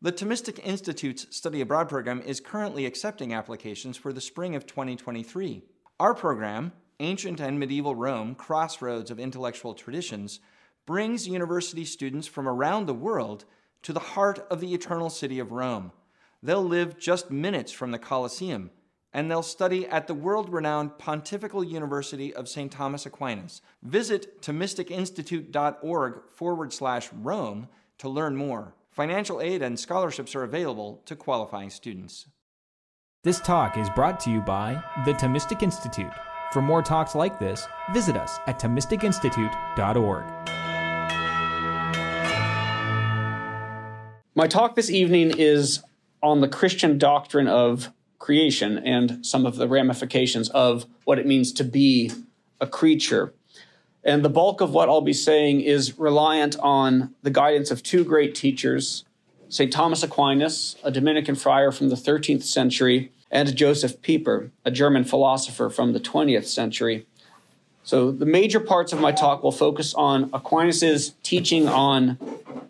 The Thomistic Institute's study abroad program is currently accepting applications for the spring of 2023. Our program, Ancient and Medieval Rome Crossroads of Intellectual Traditions, brings university students from around the world to the heart of the eternal city of Rome. They'll live just minutes from the Colosseum, and they'll study at the world renowned Pontifical University of St. Thomas Aquinas. Visit ThomisticInstitute.org forward slash Rome to learn more. Financial aid and scholarships are available to qualifying students. This talk is brought to you by the Thomistic Institute. For more talks like this, visit us at ThomisticInstitute.org. My talk this evening is on the Christian doctrine of creation and some of the ramifications of what it means to be a creature. And the bulk of what I'll be saying is reliant on the guidance of two great teachers St. Thomas Aquinas, a Dominican friar from the 13th century, and Joseph Pieper, a German philosopher from the 20th century. So, the major parts of my talk will focus on Aquinas' teaching on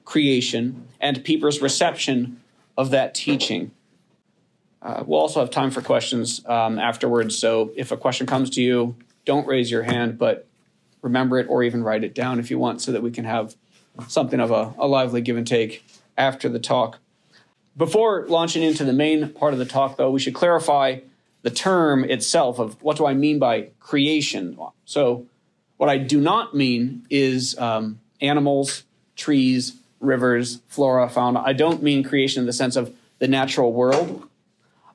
creation and Pieper's reception of that teaching. Uh, we'll also have time for questions um, afterwards. So, if a question comes to you, don't raise your hand, but remember it or even write it down if you want so that we can have something of a, a lively give and take after the talk. Before launching into the main part of the talk, though, we should clarify the term itself of what do I mean by creation. So, what I do not mean is um, animals, trees, rivers, flora, fauna. I don't mean creation in the sense of the natural world.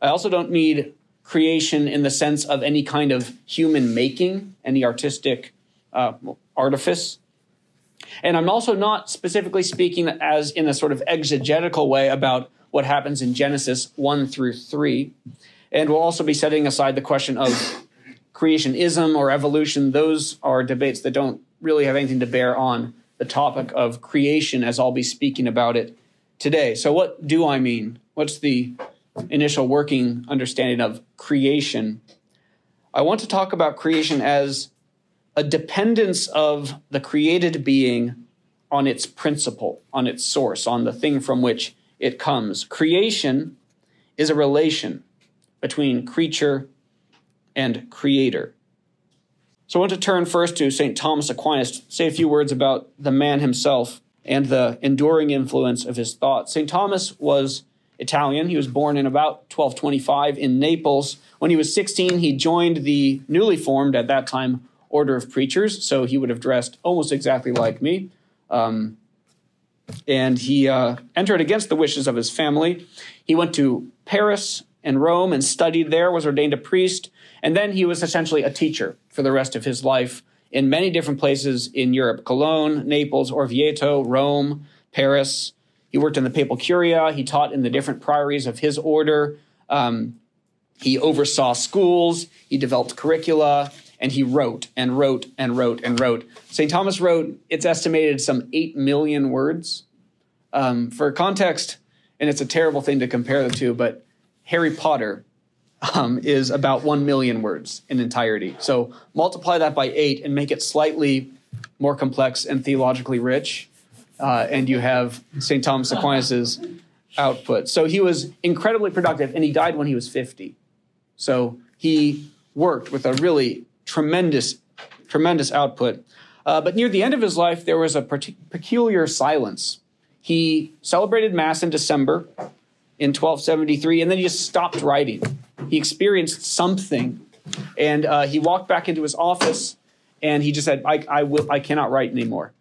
I also don't mean creation in the sense of any kind of human making, any artistic uh, artifice. And I'm also not specifically speaking as in a sort of exegetical way about what happens in Genesis 1 through 3. And we'll also be setting aside the question of creationism or evolution. Those are debates that don't really have anything to bear on the topic of creation as I'll be speaking about it today. So, what do I mean? What's the initial working understanding of creation? I want to talk about creation as a dependence of the created being on its principle, on its source, on the thing from which it comes. Creation is a relation between creature and creator. So I want to turn first to St. Thomas Aquinas, say a few words about the man himself and the enduring influence of his thought. St. Thomas was Italian. He was born in about 1225 in Naples. When he was 16, he joined the newly formed, at that time, order of preachers, so he would have dressed almost exactly like me. Um, and he uh, entered against the wishes of his family. He went to Paris and Rome and studied there, was ordained a priest, and then he was essentially a teacher for the rest of his life in many different places in Europe Cologne, Naples, Orvieto, Rome, Paris. He worked in the papal curia, he taught in the different priories of his order. Um, he oversaw schools, he developed curricula, and he wrote and wrote and wrote and wrote. St. Thomas wrote, it's estimated some 8 million words. Um, for context, and it's a terrible thing to compare the two, but Harry Potter um, is about 1 million words in entirety. So multiply that by 8 and make it slightly more complex and theologically rich, uh, and you have St. Thomas Aquinas' output. So he was incredibly productive, and he died when he was 50. So he worked with a really tremendous, tremendous output. Uh, but near the end of his life, there was a peculiar silence. He celebrated Mass in December in 1273, and then he just stopped writing. He experienced something, and uh, he walked back into his office, and he just said, "I, I will, I cannot write anymore."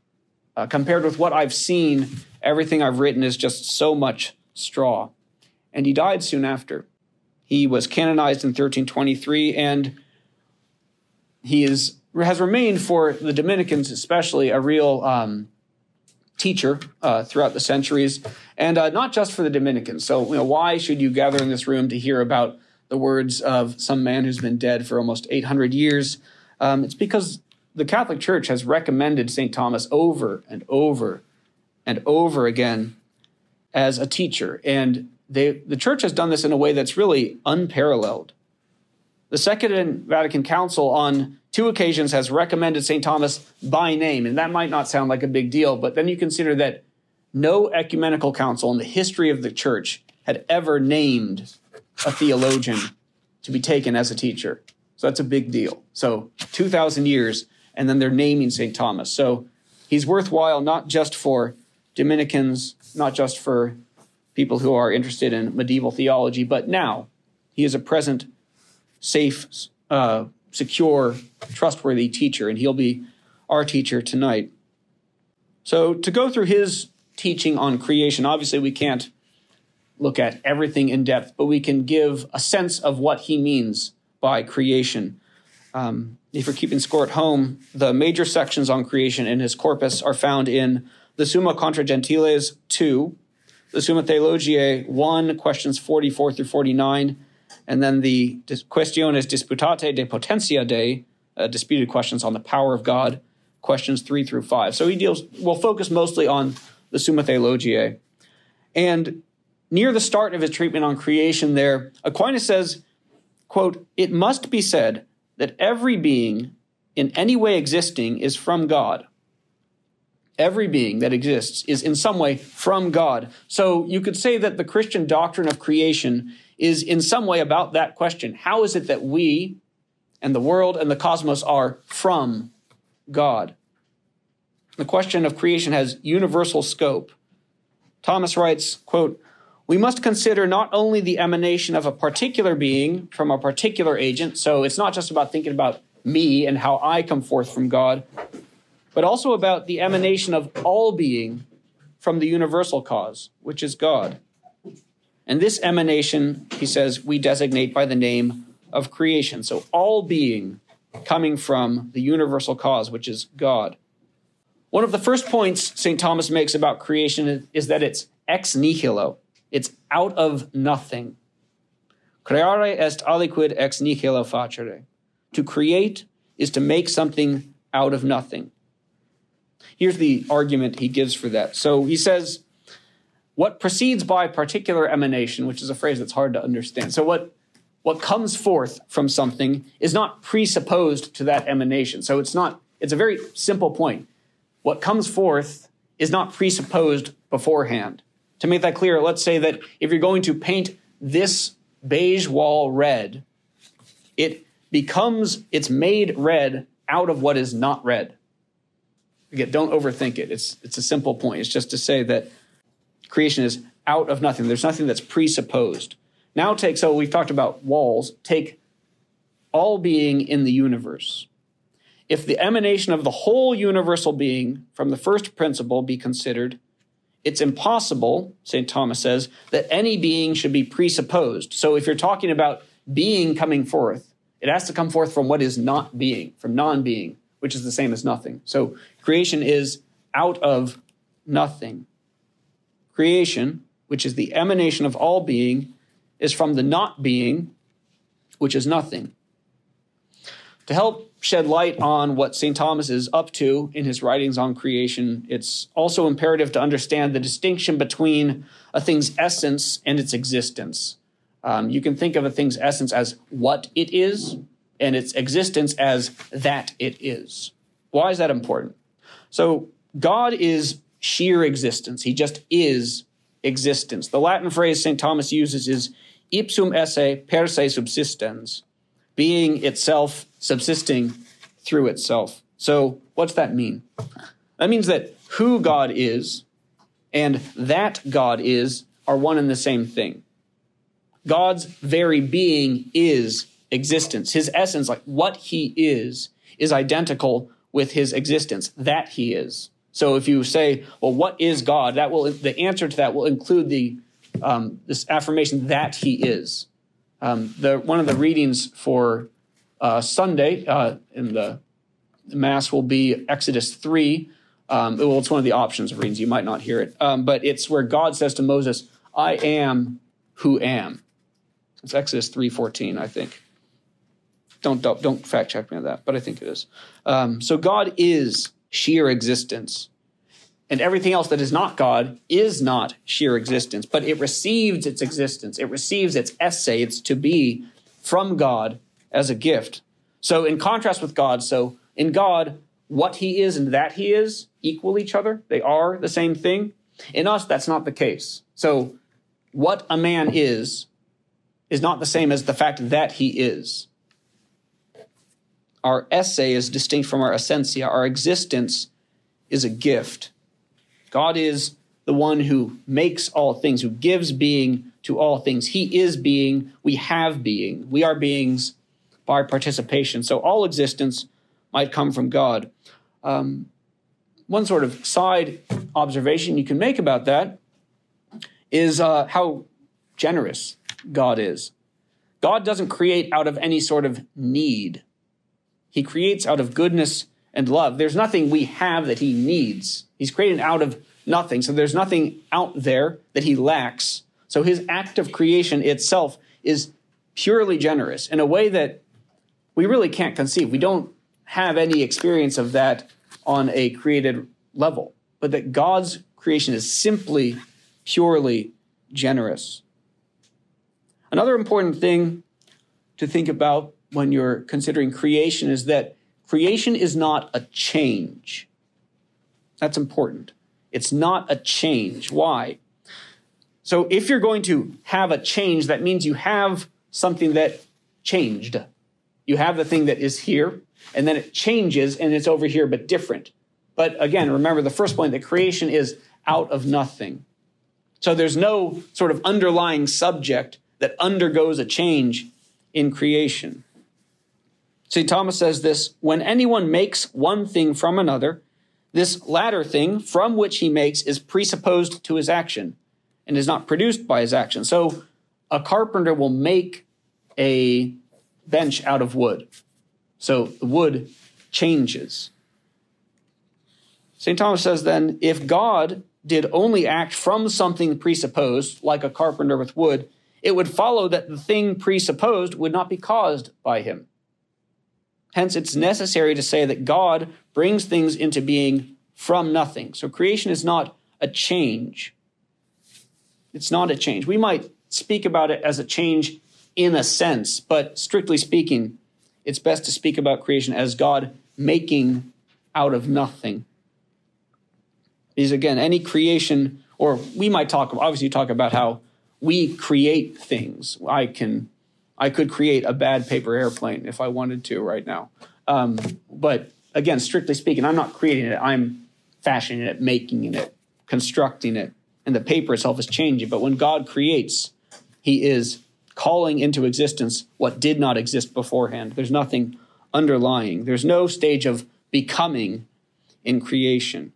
Uh, compared with what I've seen, everything I've written is just so much straw. And he died soon after. He was canonized in 1323, and he is has remained for the Dominicans, especially, a real um, teacher uh, throughout the centuries, and uh, not just for the Dominicans. So, you know, why should you gather in this room to hear about the words of some man who's been dead for almost 800 years? Um, it's because the Catholic Church has recommended St. Thomas over and over and over again as a teacher, and they, the Church has done this in a way that's really unparalleled. The Second Vatican Council on two occasions has recommended St. Thomas by name, and that might not sound like a big deal, but then you consider that no ecumenical council in the history of the church had ever named a theologian to be taken as a teacher. So that's a big deal. So 2,000 years, and then they're naming St. Thomas. So he's worthwhile not just for Dominicans, not just for people who are interested in medieval theology, but now he is a present, safe, uh, secure, trustworthy teacher, and he'll be our teacher tonight. So, to go through his teaching on creation, obviously we can't look at everything in depth, but we can give a sense of what he means by creation. Um, if you're keeping score at home, the major sections on creation in his corpus are found in the Summa Contra Gentiles 2, the Summa Theologiae 1, questions 44 through 49, and then the Quaestiones Disputatae de Potentia Dei, uh, disputed questions on the power of God, questions 3 through 5. So he deals, will focus mostly on the Summa Theologiae. And near the start of his treatment on creation there, Aquinas says, quote, It must be said that every being in any way existing is from God. Every being that exists is in some way from God. So you could say that the Christian doctrine of creation is in some way about that question. How is it that we and the world and the cosmos are from God? The question of creation has universal scope. Thomas writes, quote, we must consider not only the emanation of a particular being from a particular agent, so it's not just about thinking about me and how I come forth from God, but also about the emanation of all being from the universal cause, which is God. And this emanation, he says, we designate by the name of creation. So all being coming from the universal cause, which is God. One of the first points St. Thomas makes about creation is that it's ex nihilo, it's out of nothing. Creare est aliquid ex nihilo facere. To create is to make something out of nothing. Here's the argument he gives for that. So he says, what proceeds by particular emanation, which is a phrase that's hard to understand. So what what comes forth from something is not presupposed to that emanation. So it's not it's a very simple point. What comes forth is not presupposed beforehand. To make that clear, let's say that if you're going to paint this beige wall red, it becomes it's made red out of what is not red. Again, don't overthink it. It's, it's a simple point. It's just to say that creation is out of nothing. There's nothing that's presupposed. Now take, so we've talked about walls, take all being in the universe. If the emanation of the whole universal being from the first principle be considered, it's impossible, St. Thomas says, that any being should be presupposed. So if you're talking about being coming forth, it has to come forth from what is not being, from non being which is the same as nothing. So creation is out of nothing. Creation, which is the emanation of all being, is from the not being, which is nothing. To help shed light on what St. Thomas is up to in his writings on creation, it's also imperative to understand the distinction between a thing's essence and its existence. Um, you can think of a thing's essence as what it is, and its existence as that it is. Why is that important? So, God is sheer existence. He just is existence. The Latin phrase St. Thomas uses is ipsum esse per se subsistens, being itself subsisting through itself. So, what's that mean? That means that who God is and that God is are one and the same thing. God's very being is existence, his essence, like what he is, is identical with his existence, that he is. So if you say, well, what is God? That will the answer to that will include the um, this affirmation that he is. Um, the one of the readings for uh, Sunday uh, in the, mass will be Exodus three. Um, well, it's one of the options of readings. You might not hear it, um, but it's where God says to Moses, "I am who am." It's Exodus three fourteen, I think. Don't, don't, don't fact check me on that, but I think it is. Um, so God is sheer existence. And everything else that is not God is not sheer existence, but it receives its existence. It receives its esse, its to be from God as a gift. So, in contrast with God, so in God, what he is and that he is equal each other. They are the same thing. In us, that's not the case. So, what a man is, is not the same as the fact that he is. Our esse is distinct from our essentia. Our existence is a gift. God is the one who makes all things, who gives being to all things. He is being, we have being. We are beings by participation. So all existence might come from God. Um, one sort of side observation you can make about that is uh, how generous God is. God doesn't create out of any sort of need. He creates out of goodness and love. There's nothing we have that he needs. He's created out of nothing. So there's nothing out there that he lacks. So his act of creation itself is purely generous in a way that we really can't conceive. We don't have any experience of that on a created level, but that God's creation is simply purely generous. Another important thing to think about when you're considering creation is that creation is not a change. That's important. It's not a change. Why? So if you're going to have a change, that means you have something that changed. You have the thing that is here, and then it changes and it's over here, but different. But again, remember the first point that creation is out of nothing. So there's no sort of underlying subject that undergoes a change in creation. St. Thomas says this when anyone makes one thing from another, this latter thing from which he makes is presupposed to his action and is not produced by his action. So a carpenter will make a bench out of wood. So the wood changes. St. Thomas says then if God did only act from something presupposed, like a carpenter with wood, it would follow that the thing presupposed would not be caused by him. Hence, it's necessary to say that God brings things into being from nothing. So creation is not a change. It's not a change. We might speak about it as a change in a sense, but strictly speaking, it's best to speak about creation as God making out of nothing. Is again, any creation, or we might talk, obviously, talk about how we create things. I can, I could create a bad paper airplane if I wanted to right now. Um, but again, strictly speaking, I'm not creating it. I'm fashioning it, making it, constructing it. And the paper itself is changing. But when God creates, he is calling into existence what did not exist beforehand. There's nothing underlying, there's no stage of becoming in creation.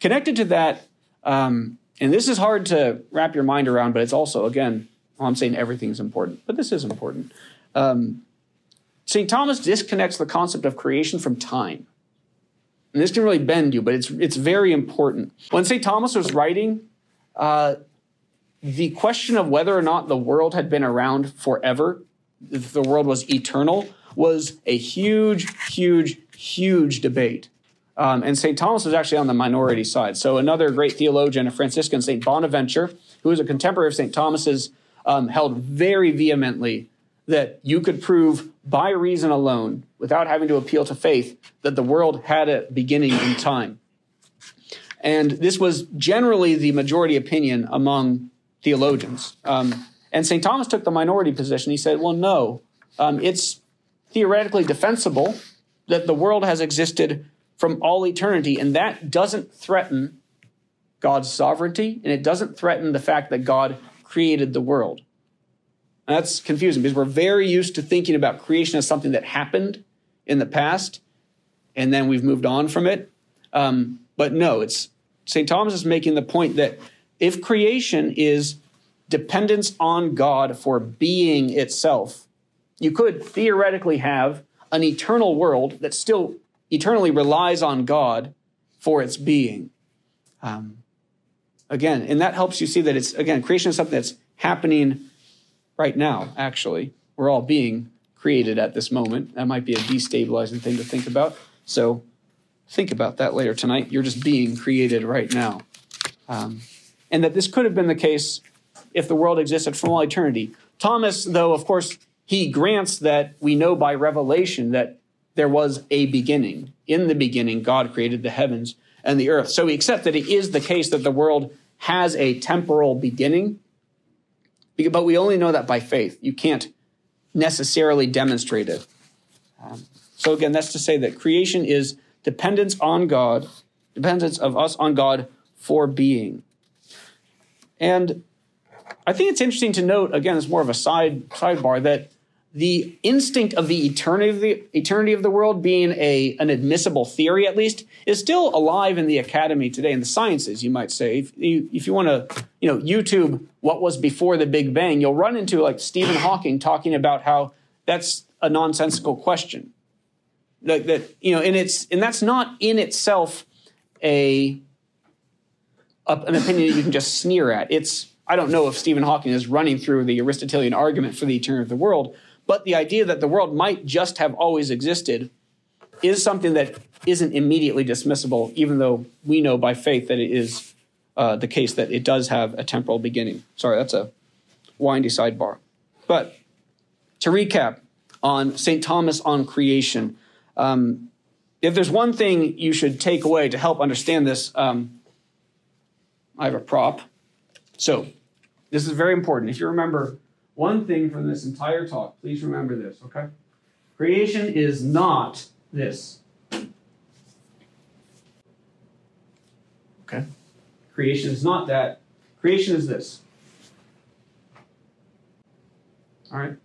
Connected to that, um, and this is hard to wrap your mind around, but it's also, again, well, I'm saying everything's important, but this is important. Um, St. Thomas disconnects the concept of creation from time. And this can really bend you, but it's, it's very important. When St. Thomas was writing, uh, the question of whether or not the world had been around forever, if the world was eternal, was a huge, huge, huge debate. Um, and St. Thomas was actually on the minority side. So another great theologian, a Franciscan, St. Bonaventure, who was a contemporary of St. Thomas's, um, held very vehemently that you could prove by reason alone, without having to appeal to faith, that the world had a beginning in time. And this was generally the majority opinion among theologians. Um, and St. Thomas took the minority position. He said, well, no, um, it's theoretically defensible that the world has existed from all eternity, and that doesn't threaten God's sovereignty, and it doesn't threaten the fact that God created the world. And that's confusing because we're very used to thinking about creation as something that happened in the past, and then we've moved on from it. Um, but no, it's St. Thomas is making the point that if creation is dependence on God for being itself, you could theoretically have an eternal world that still eternally relies on God for its being. Um, again, and that helps you see that it's, again, creation is something that's happening right now, actually. We're all being created at this moment. That might be a destabilizing thing to think about. So think about that later tonight. You're just being created right now. Um, and that this could have been the case if the world existed from all eternity. Thomas, though, of course, he grants that we know by revelation that there was a beginning. In the beginning, God created the heavens and the earth. So we accept that it is the case that the world has a temporal beginning, but we only know that by faith. You can't necessarily demonstrate it. Um, so again, that's to say that creation is dependence on God, dependence of us on God for being. And I think it's interesting to note, again, it's more of a side sidebar, that the instinct of the eternity of the eternity of the world being a an admissible theory at least is still alive in the academy today in the sciences you might say. If you, if you want to you know youtube what was before the big bang you'll run into like stephen hawking talking about how that's a nonsensical question. Like that you know and it's and that's not in itself a, a an opinion that you can just sneer at. It's i don't know if stephen hawking is running through the aristotelian argument for the eternity of the world but the idea that the world might just have always existed is something that isn't immediately dismissible, even though we know by faith that it is uh, the case that it does have a temporal beginning. Sorry, that's a windy sidebar. But to recap on St. Thomas on creation, um, if there's one thing you should take away to help understand this, um, I have a prop. So, this is very important. If you remember, one thing from this entire talk. Please remember this, okay? Creation is not this. Okay? Creation is not that. Creation is this. All right?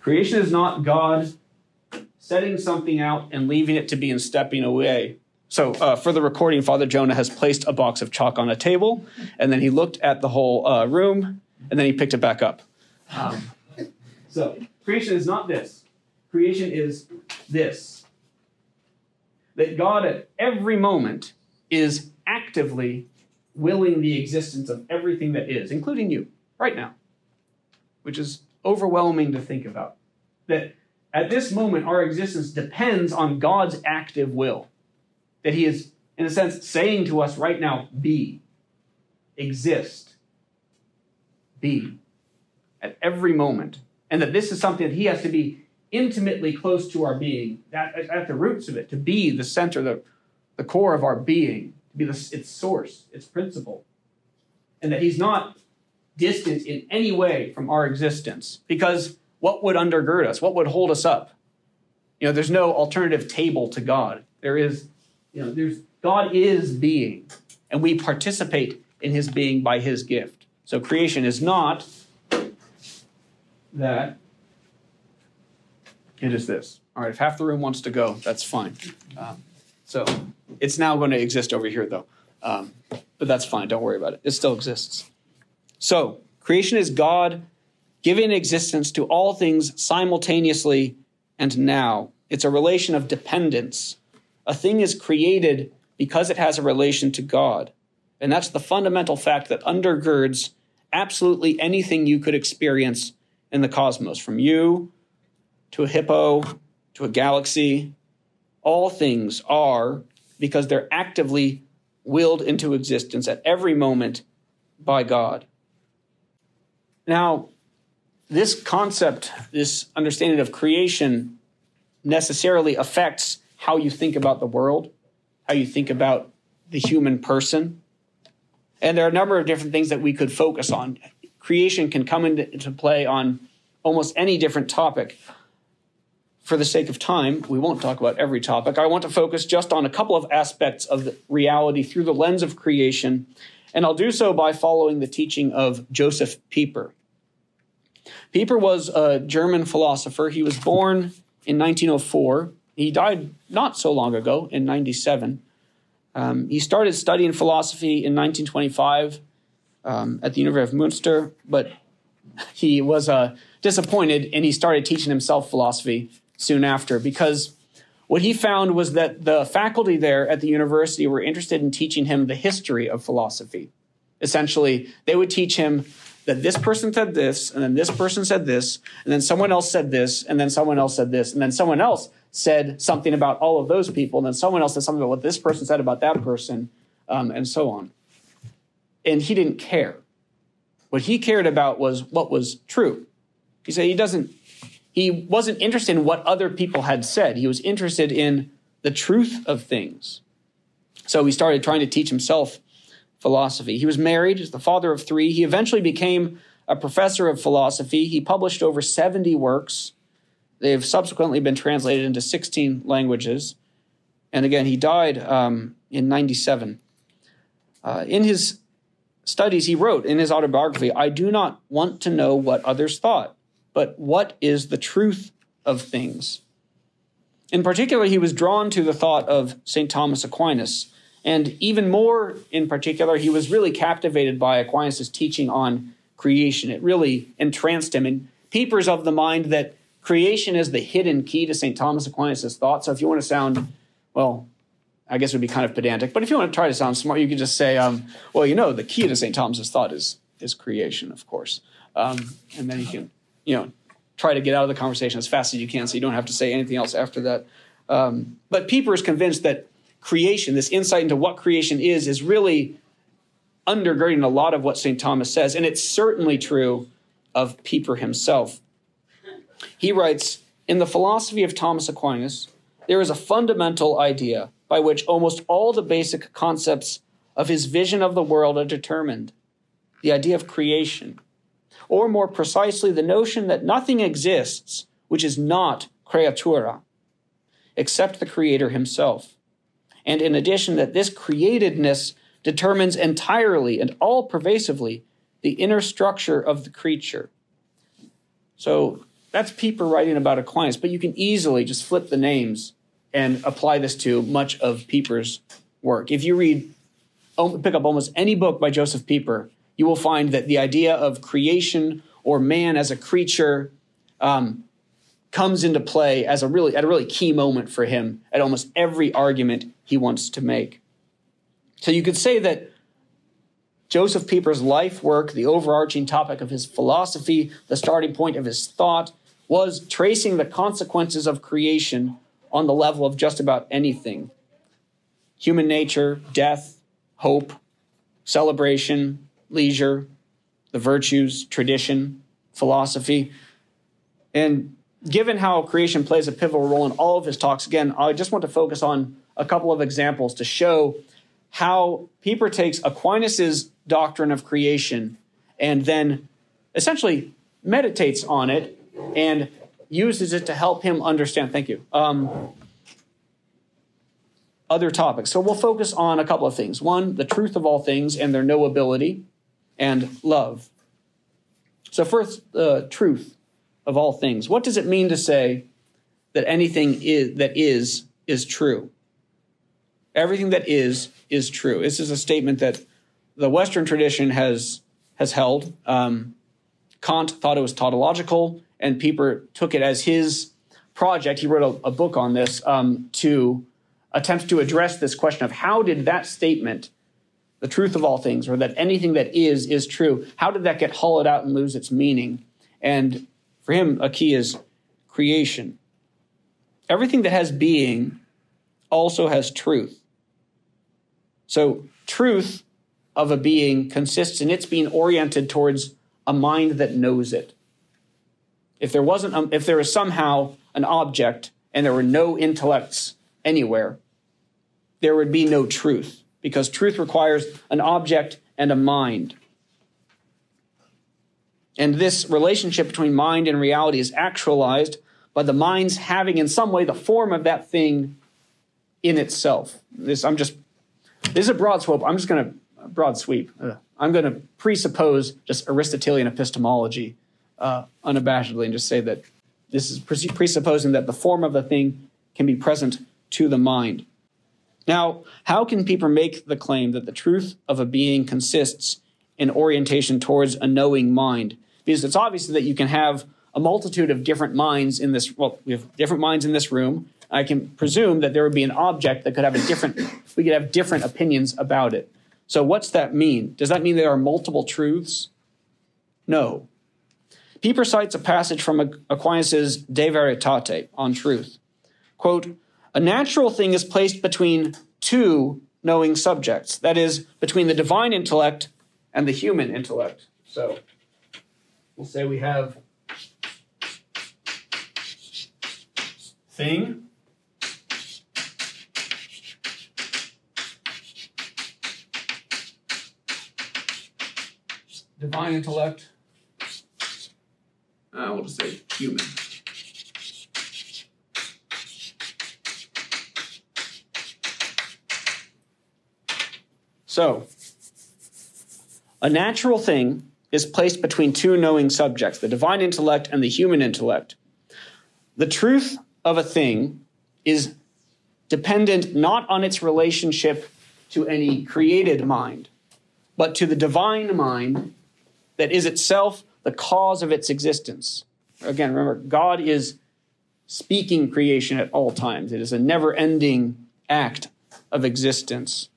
Creation is not God setting something out and leaving it to be and stepping away. So, uh, for the recording, Father Jonah has placed a box of chalk on a table, and then he looked at the whole uh, room, and then he picked it back up. Um, so creation is not this. Creation is this. That God at every moment is actively willing the existence of everything that is, including you, right now, which is overwhelming to think about. That at this moment, our existence depends on God's active will. That He is, in a sense, saying to us right now, be, exist, be at every moment, and that this is something that He has to be intimately close to our being, at, at the roots of it, to be the center, the, the core of our being, to be the, its source, its principle, and that He's not distant in any way from our existence, because what would undergird us? What would hold us up? You know, there's no alternative table to God. There is, you know, there's God is being, and we participate in His being by His gift. So creation is not that it is this. All right, if half the room wants to go, that's fine. Um, so it's now going to exist over here, though. Um, but that's fine. Don't worry about it. It still exists. So creation is God giving existence to all things simultaneously and now. It's a relation of dependence. A thing is created because it has a relation to God. And that's the fundamental fact that undergirds absolutely anything you could experience in the cosmos, from you to a hippo to a galaxy. All things are because they're actively willed into existence at every moment by God. Now, this concept, this understanding of creation, necessarily affects how you think about the world, how you think about the human person. And there are a number of different things that we could focus on creation can come into play on almost any different topic. For the sake of time, we won't talk about every topic. I want to focus just on a couple of aspects of reality through the lens of creation, and I'll do so by following the teaching of Joseph Pieper. Pieper was a German philosopher. He was born in 1904. He died not so long ago, in 97. Um, he started studying philosophy in 1925 um, at the University of Munster, but he was uh, disappointed and he started teaching himself philosophy soon after because what he found was that the faculty there at the university were interested in teaching him the history of philosophy. Essentially, they would teach him that this person said this, and then this person said this, and then someone else said this, and then someone else said this, and then someone else said something about all of those people, and then someone else said something about what this person said about that person, um, and so on and he didn't care. What he cared about was what was true. He said he doesn't, he wasn't interested in what other people had said. He was interested in the truth of things. So he started trying to teach himself philosophy. He was married, he's the father of three. He eventually became a professor of philosophy. He published over 70 works. They've subsequently been translated into 16 languages. And again, he died um, in 97. Uh, in his studies, he wrote in his autobiography I do not want to know what others thought, but what is the truth of things. In particular, he was drawn to the thought of St. Thomas Aquinas. And even more in particular, he was really captivated by Aquinas' teaching on creation. It really entranced him. And Pieper's of the mind that creation is the hidden key to St. Thomas Aquinas' thought. So if you want to sound, well, I guess it would be kind of pedantic, but if you want to try to sound smart, you could just say, um, well, you know, the key to St. Thomas's thought is, is creation, of course. Um, and then you can, you know, try to get out of the conversation as fast as you can so you don't have to say anything else after that. Um, but Pieper is convinced that creation, this insight into what creation is, is really undergirding a lot of what St. Thomas says. And it's certainly true of Pieper himself. He writes In the philosophy of Thomas Aquinas, there is a fundamental idea by which almost all the basic concepts of his vision of the world are determined the idea of creation or more precisely, the notion that nothing exists which is not creatura, except the Creator Himself. And in addition, that this createdness determines entirely and all pervasively the inner structure of the creature. So that's Pieper writing about Aquinas, but you can easily just flip the names and apply this to much of Pieper's work. If you read, pick up almost any book by Joseph Pieper, you will find that the idea of creation or man as a creature um, comes into play as a really at a really key moment for him at almost every argument he wants to make. So you could say that Joseph Pieper's life work, the overarching topic of his philosophy, the starting point of his thought, was tracing the consequences of creation on the level of just about anything human nature, death, hope, celebration, leisure, the virtues, tradition, philosophy. And given how creation plays a pivotal role in all of his talks, again, I just want to focus on a couple of examples to show how Pieper takes Aquinas' doctrine of creation and then essentially meditates on it and uses it to help him understand. Thank you. Um, other topics. So we'll focus on a couple of things. One, the truth of all things and their knowability and love. So, first, the truth of all things. What does it mean to say that anything is, that is is true? Everything that is is true. This is a statement that the Western tradition has has held. Um, Kant thought it was tautological, and Pieper took it as his project. He wrote a, a book on this um, to attempt to address this question of how did that statement the truth of all things, or that anything that is, is true. How did that get hollowed out and lose its meaning? And for him, a key is creation. Everything that has being also has truth. So, truth of a being consists in its being oriented towards a mind that knows it. If there wasn't, um, if there is somehow an object and there were no intellects anywhere, there would be no truth because truth requires an object and a mind. And this relationship between mind and reality is actualized by the mind's having, in some way, the form of that thing in itself. This, I'm just, this is a broad sweep. I'm just going to, broad sweep. I'm going to presuppose just Aristotelian epistemology uh, unabashedly and just say that this is presupposing that the form of the thing can be present to the mind. Now, how can Pieper make the claim that the truth of a being consists in orientation towards a knowing mind? Because it's obvious that you can have a multitude of different minds in this, well, we have different minds in this room. I can presume that there would be an object that could have a different, we could have different opinions about it. So what's that mean? Does that mean there are multiple truths? No. Pieper cites a passage from Aquinas' De Veritate on truth. Quote, a natural thing is placed between two knowing subjects, that is, between the divine intellect and the human intellect. So we'll say we have thing divine intellect uh, we'll just say human. So, a natural thing is placed between two knowing subjects, the divine intellect and the human intellect. The truth of a thing is dependent not on its relationship to any created mind, but to the divine mind that is itself the cause of its existence. Again, remember, God is speaking creation at all times, it is a never ending act of existence.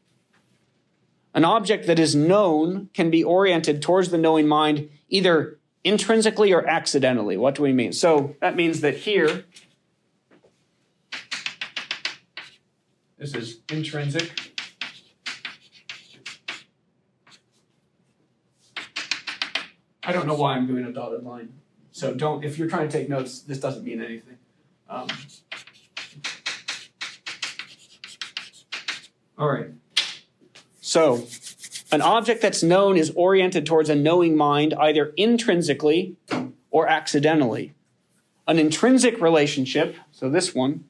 An object that is known can be oriented towards the knowing mind either intrinsically or accidentally. What do we mean? So that means that here, this is intrinsic. I don't know why I'm doing a dotted line. So don't, if you're trying to take notes, this doesn't mean anything. Um, all right. So, an object that's known is oriented towards a knowing mind either intrinsically or accidentally. An intrinsic relationship, so this one,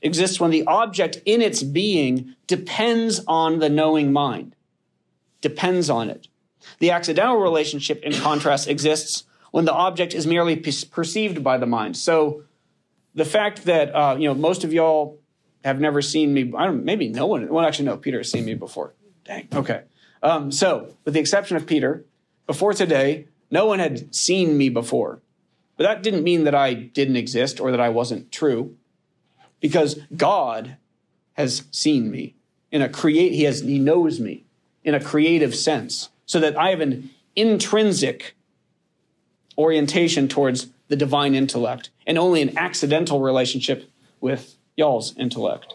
exists when the object in its being depends on the knowing mind, depends on it. The accidental relationship, in contrast, exists when the object is merely perceived by the mind. So the fact that uh, you know most of y'all have never seen me, I don't, maybe no one. Well, actually, no. Peter has seen me before. Dang. Okay. Um, so, with the exception of Peter, before today, no one had seen me before. But that didn't mean that I didn't exist or that I wasn't true, because God has seen me in a create. He has. He knows me in a creative sense so that I have an intrinsic orientation towards the divine intellect and only an accidental relationship with y'all's intellect.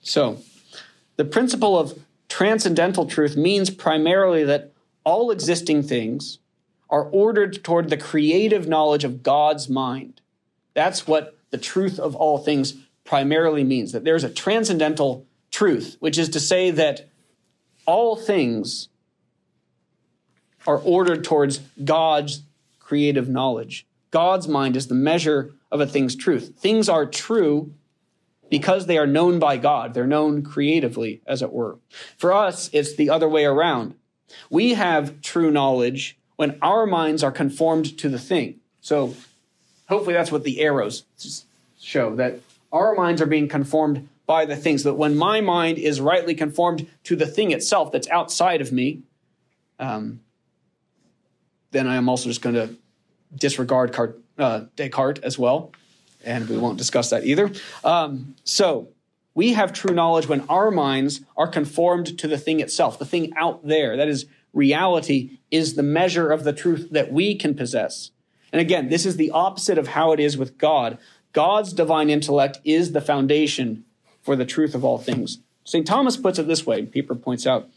So, the principle of transcendental truth means primarily that all existing things are ordered toward the creative knowledge of God's mind. That's what the truth of all things primarily means that there's a transcendental truth, which is to say that all things are ordered towards God's creative knowledge. God's mind is the measure of a thing's truth. Things are true because they are known by God. They're known creatively, as it were. For us, it's the other way around. We have true knowledge when our minds are conformed to the thing. So hopefully that's what the arrows show, that our minds are being conformed by the things. That when my mind is rightly conformed to the thing itself that's outside of me, um, then I am also just going to disregard uh, Descartes as well, and we won't discuss that either. Um, so we have true knowledge when our minds are conformed to the thing itself, the thing out there. That is, reality is the measure of the truth that we can possess. And again, this is the opposite of how it is with God. God's divine intellect is the foundation for the truth of all things. St. Thomas puts it this way, Pieper points out,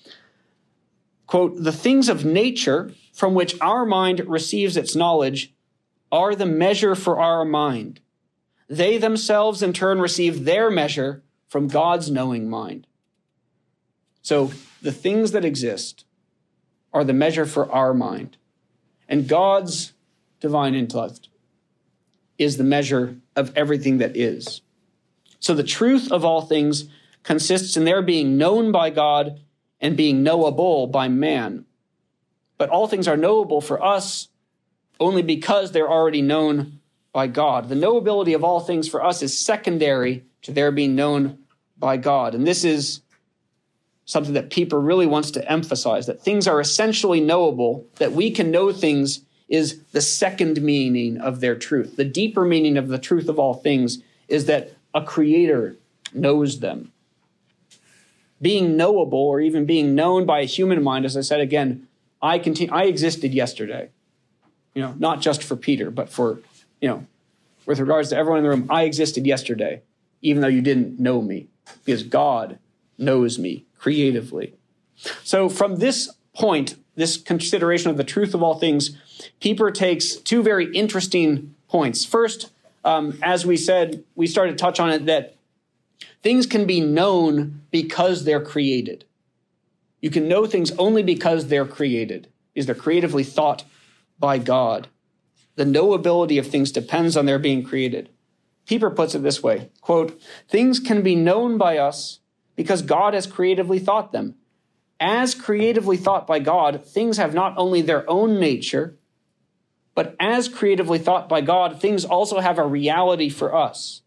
quote, the things of nature from which our mind receives its knowledge are the measure for our mind. They themselves in turn receive their measure from God's knowing mind. So the things that exist are the measure for our mind. And God's divine intellect is the measure of everything that is. So the truth of all things consists in their being known by God and being knowable by man. But all things are knowable for us only because they're already known by God. The knowability of all things for us is secondary to their being known by God. And this is something that Pieper really wants to emphasize that things are essentially knowable, that we can know things is the second meaning of their truth. The deeper meaning of the truth of all things is that a creator knows them. Being knowable or even being known by a human mind, as I said again, I continue, I existed yesterday. You know, not just for Peter, but for, you know, with regards to everyone in the room, I existed yesterday, even though you didn't know me, because God knows me creatively. So from this point, this consideration of the truth of all things, Pieper takes two very interesting points. First, um, as we said, we started to touch on it that things can be known because they're created. You can know things only because they're created, is they're creatively thought by God. The knowability of things depends on their being created. Pieper puts it this way quote, Things can be known by us because God has creatively thought them. As creatively thought by God, things have not only their own nature, but as creatively thought by God, things also have a reality for us.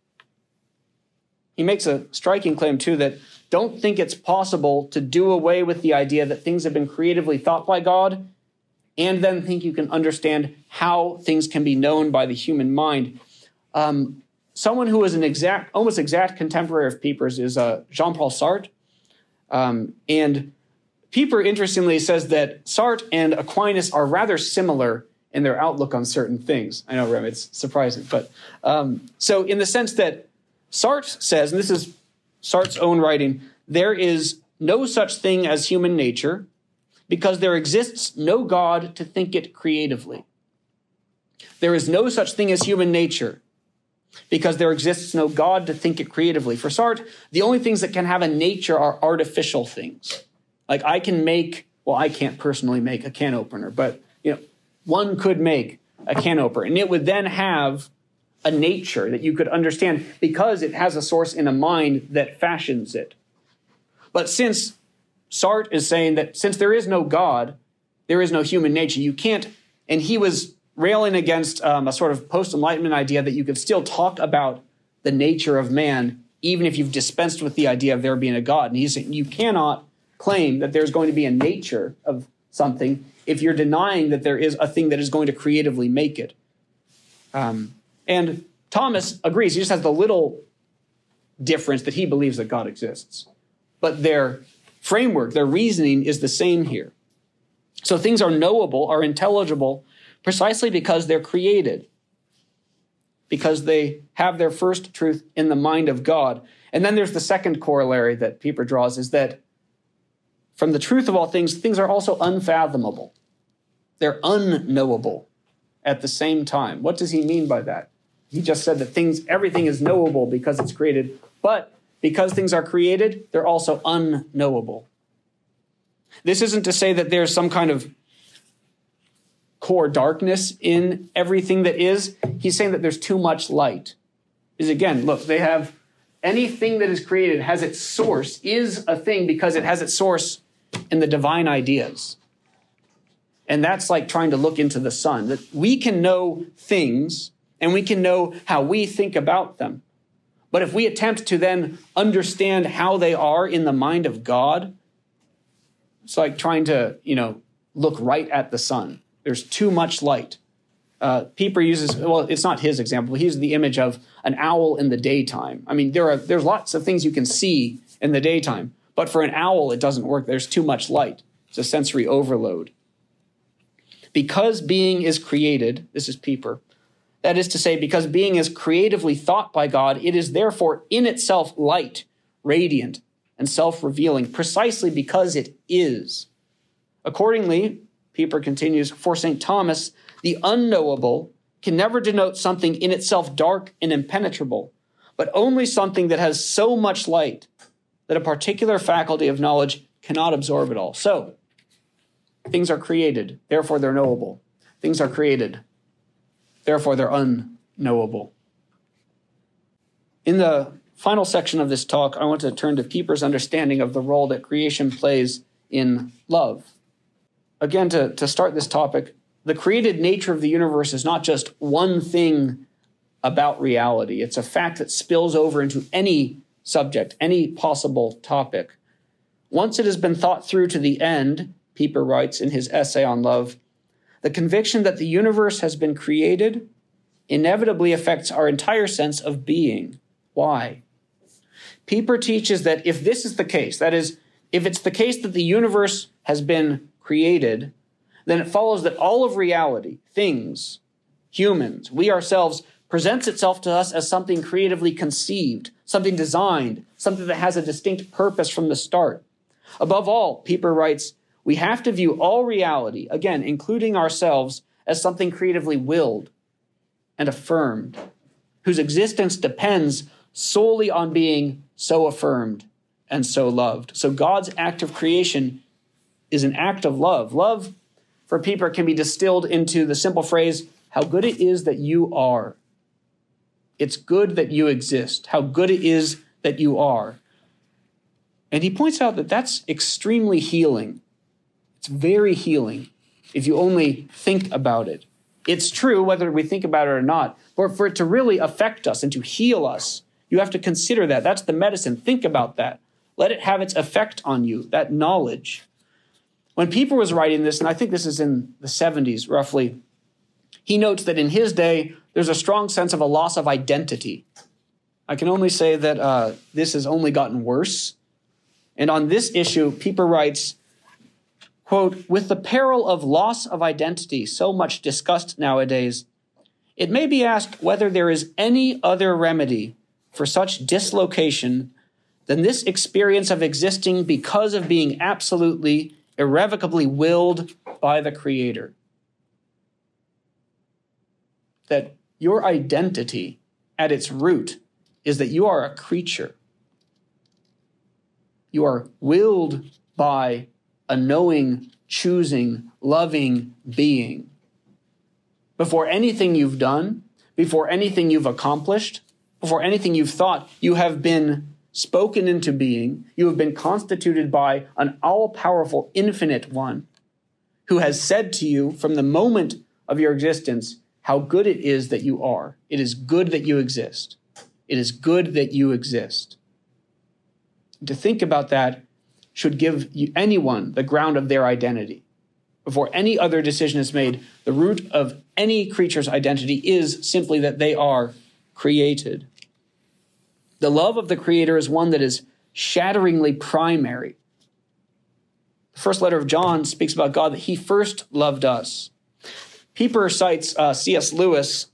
He makes a striking claim, too, that don't think it's possible to do away with the idea that things have been creatively thought by God and then think you can understand how things can be known by the human mind. Um, someone who is an exact, almost exact contemporary of Pieper's is uh, Jean Paul Sartre. Um, and Pieper, interestingly, says that Sartre and Aquinas are rather similar in their outlook on certain things. I know, Rem, it's surprising. But um, so, in the sense that Sartre says, and this is Sartre's own writing, there is no such thing as human nature because there exists no God to think it creatively. There is no such thing as human nature because there exists no God to think it creatively. For Sartre, the only things that can have a nature are artificial things. Like I can make, well, I can't personally make a can opener, but one could make a can opener, and it would then have a nature that you could understand because it has a source in a mind that fashions it. But since Sartre is saying that since there is no God, there is no human nature, you can't, and he was railing against um, a sort of post Enlightenment idea that you could still talk about the nature of man, even if you've dispensed with the idea of there being a God. And he's saying you cannot claim that there's going to be a nature of something if you're denying that there is a thing that is going to creatively make it. Um, and Thomas agrees. He just has the little difference that he believes that God exists. But their framework, their reasoning is the same here. So things are knowable, are intelligible, precisely because they're created, because they have their first truth in the mind of God. And then there's the second corollary that Pieper draws is that from the truth of all things, things are also unfathomable. They're unknowable at the same time. What does he mean by that? He just said that things, everything is knowable because it's created, but because things are created, they're also unknowable. This isn't to say that there's some kind of core darkness in everything that is. He's saying that there's too much light. Is again, look, they have anything that is created has its source, is a thing because it has its source in the divine ideas. And that's like trying to look into the sun. That we can know things and we can know how we think about them. But if we attempt to then understand how they are in the mind of God, it's like trying to, you know, look right at the sun. There's too much light. Uh, Pieper uses, well, it's not his example. He uses the image of an owl in the daytime. I mean, there are there's lots of things you can see in the daytime, but for an owl, it doesn't work. There's too much light. It's a sensory overload. Because being is created, this is Pieper. That is to say, because being is creatively thought by God, it is therefore in itself light, radiant, and self revealing, precisely because it is. Accordingly, Pieper continues, for St. Thomas, the unknowable can never denote something in itself dark and impenetrable, but only something that has so much light that a particular faculty of knowledge cannot absorb it all. So, things are created, therefore they're knowable. Things are created, therefore they're unknowable. In the final section of this talk, I want to turn to Pieper's understanding of the role that creation plays in love again, to, to start this topic, the created nature of the universe is not just one thing about reality, it's a fact that spills over into any subject, any possible topic. Once it has been thought through to the end, Pieper writes in his essay on love, the conviction that the universe has been created inevitably affects our entire sense of being. Why? Pieper teaches that if this is the case, that is, if it's the case that the universe has been created, then it follows that all of reality, things, humans, we ourselves, presents itself to us as something creatively conceived, something designed, something that has a distinct purpose from the start. Above all, Pieper writes, we have to view all reality, again, including ourselves, as something creatively willed and affirmed, whose existence depends solely on being so affirmed and so loved. So God's act of creation is an act of love. Love for Pieper can be distilled into the simple phrase, how good it is that you are. It's good that you exist. How good it is that you are. And he points out that that's extremely healing. It's very healing if you only think about it. It's true whether we think about it or not. But for it to really affect us and to heal us, you have to consider that. That's the medicine. Think about that. Let it have its effect on you, that knowledge. When Pieper was writing this, and I think this is in the 70s roughly, he notes that in his day, there's a strong sense of a loss of identity. I can only say that uh, this has only gotten worse. And on this issue, Pieper writes, quote, with the peril of loss of identity so much discussed nowadays, it may be asked whether there is any other remedy for such dislocation than this experience of existing because of being absolutely, irrevocably willed by the Creator. That your identity at its root is that you are a creature. You are willed by a knowing, choosing, loving being. Before anything you've done, before anything you've accomplished, before anything you've thought, you have been spoken into being. You have been constituted by an all powerful, infinite one who has said to you from the moment of your existence how good it is that you are. It is good that you exist. It is good that you exist. To think about that should give anyone the ground of their identity. Before any other decision is made, the root of any creature's identity is simply that they are created. The love of the Creator is one that is shatteringly primary. The first letter of John speaks about God that He first loved us. Pieper cites uh, C.S. Lewis.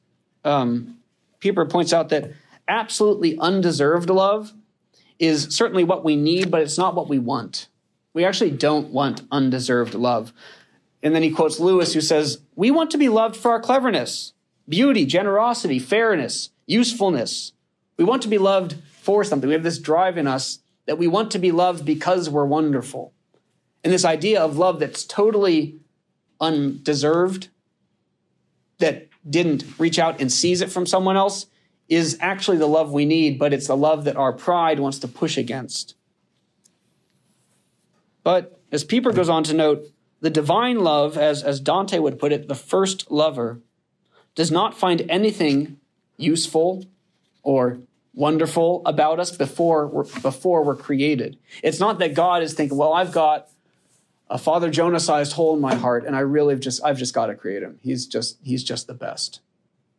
Um, Pieper points out that absolutely undeserved love is certainly what we need, but it's not what we want. We actually don't want undeserved love. And then he quotes Lewis, who says, We want to be loved for our cleverness, beauty, generosity, fairness, usefulness. We want to be loved for something. We have this drive in us that we want to be loved because we're wonderful. And this idea of love that's totally undeserved, that didn't reach out and seize it from someone else, is actually the love we need, but it's the love that our pride wants to push against. But as Pieper goes on to note, the divine love, as, as Dante would put it, the first lover, does not find anything useful or wonderful about us before we're, before we're created. It's not that God is thinking, well, I've got a Father Jonah sized hole in my heart, and I really just I've just got to create him. He's just he's just the best.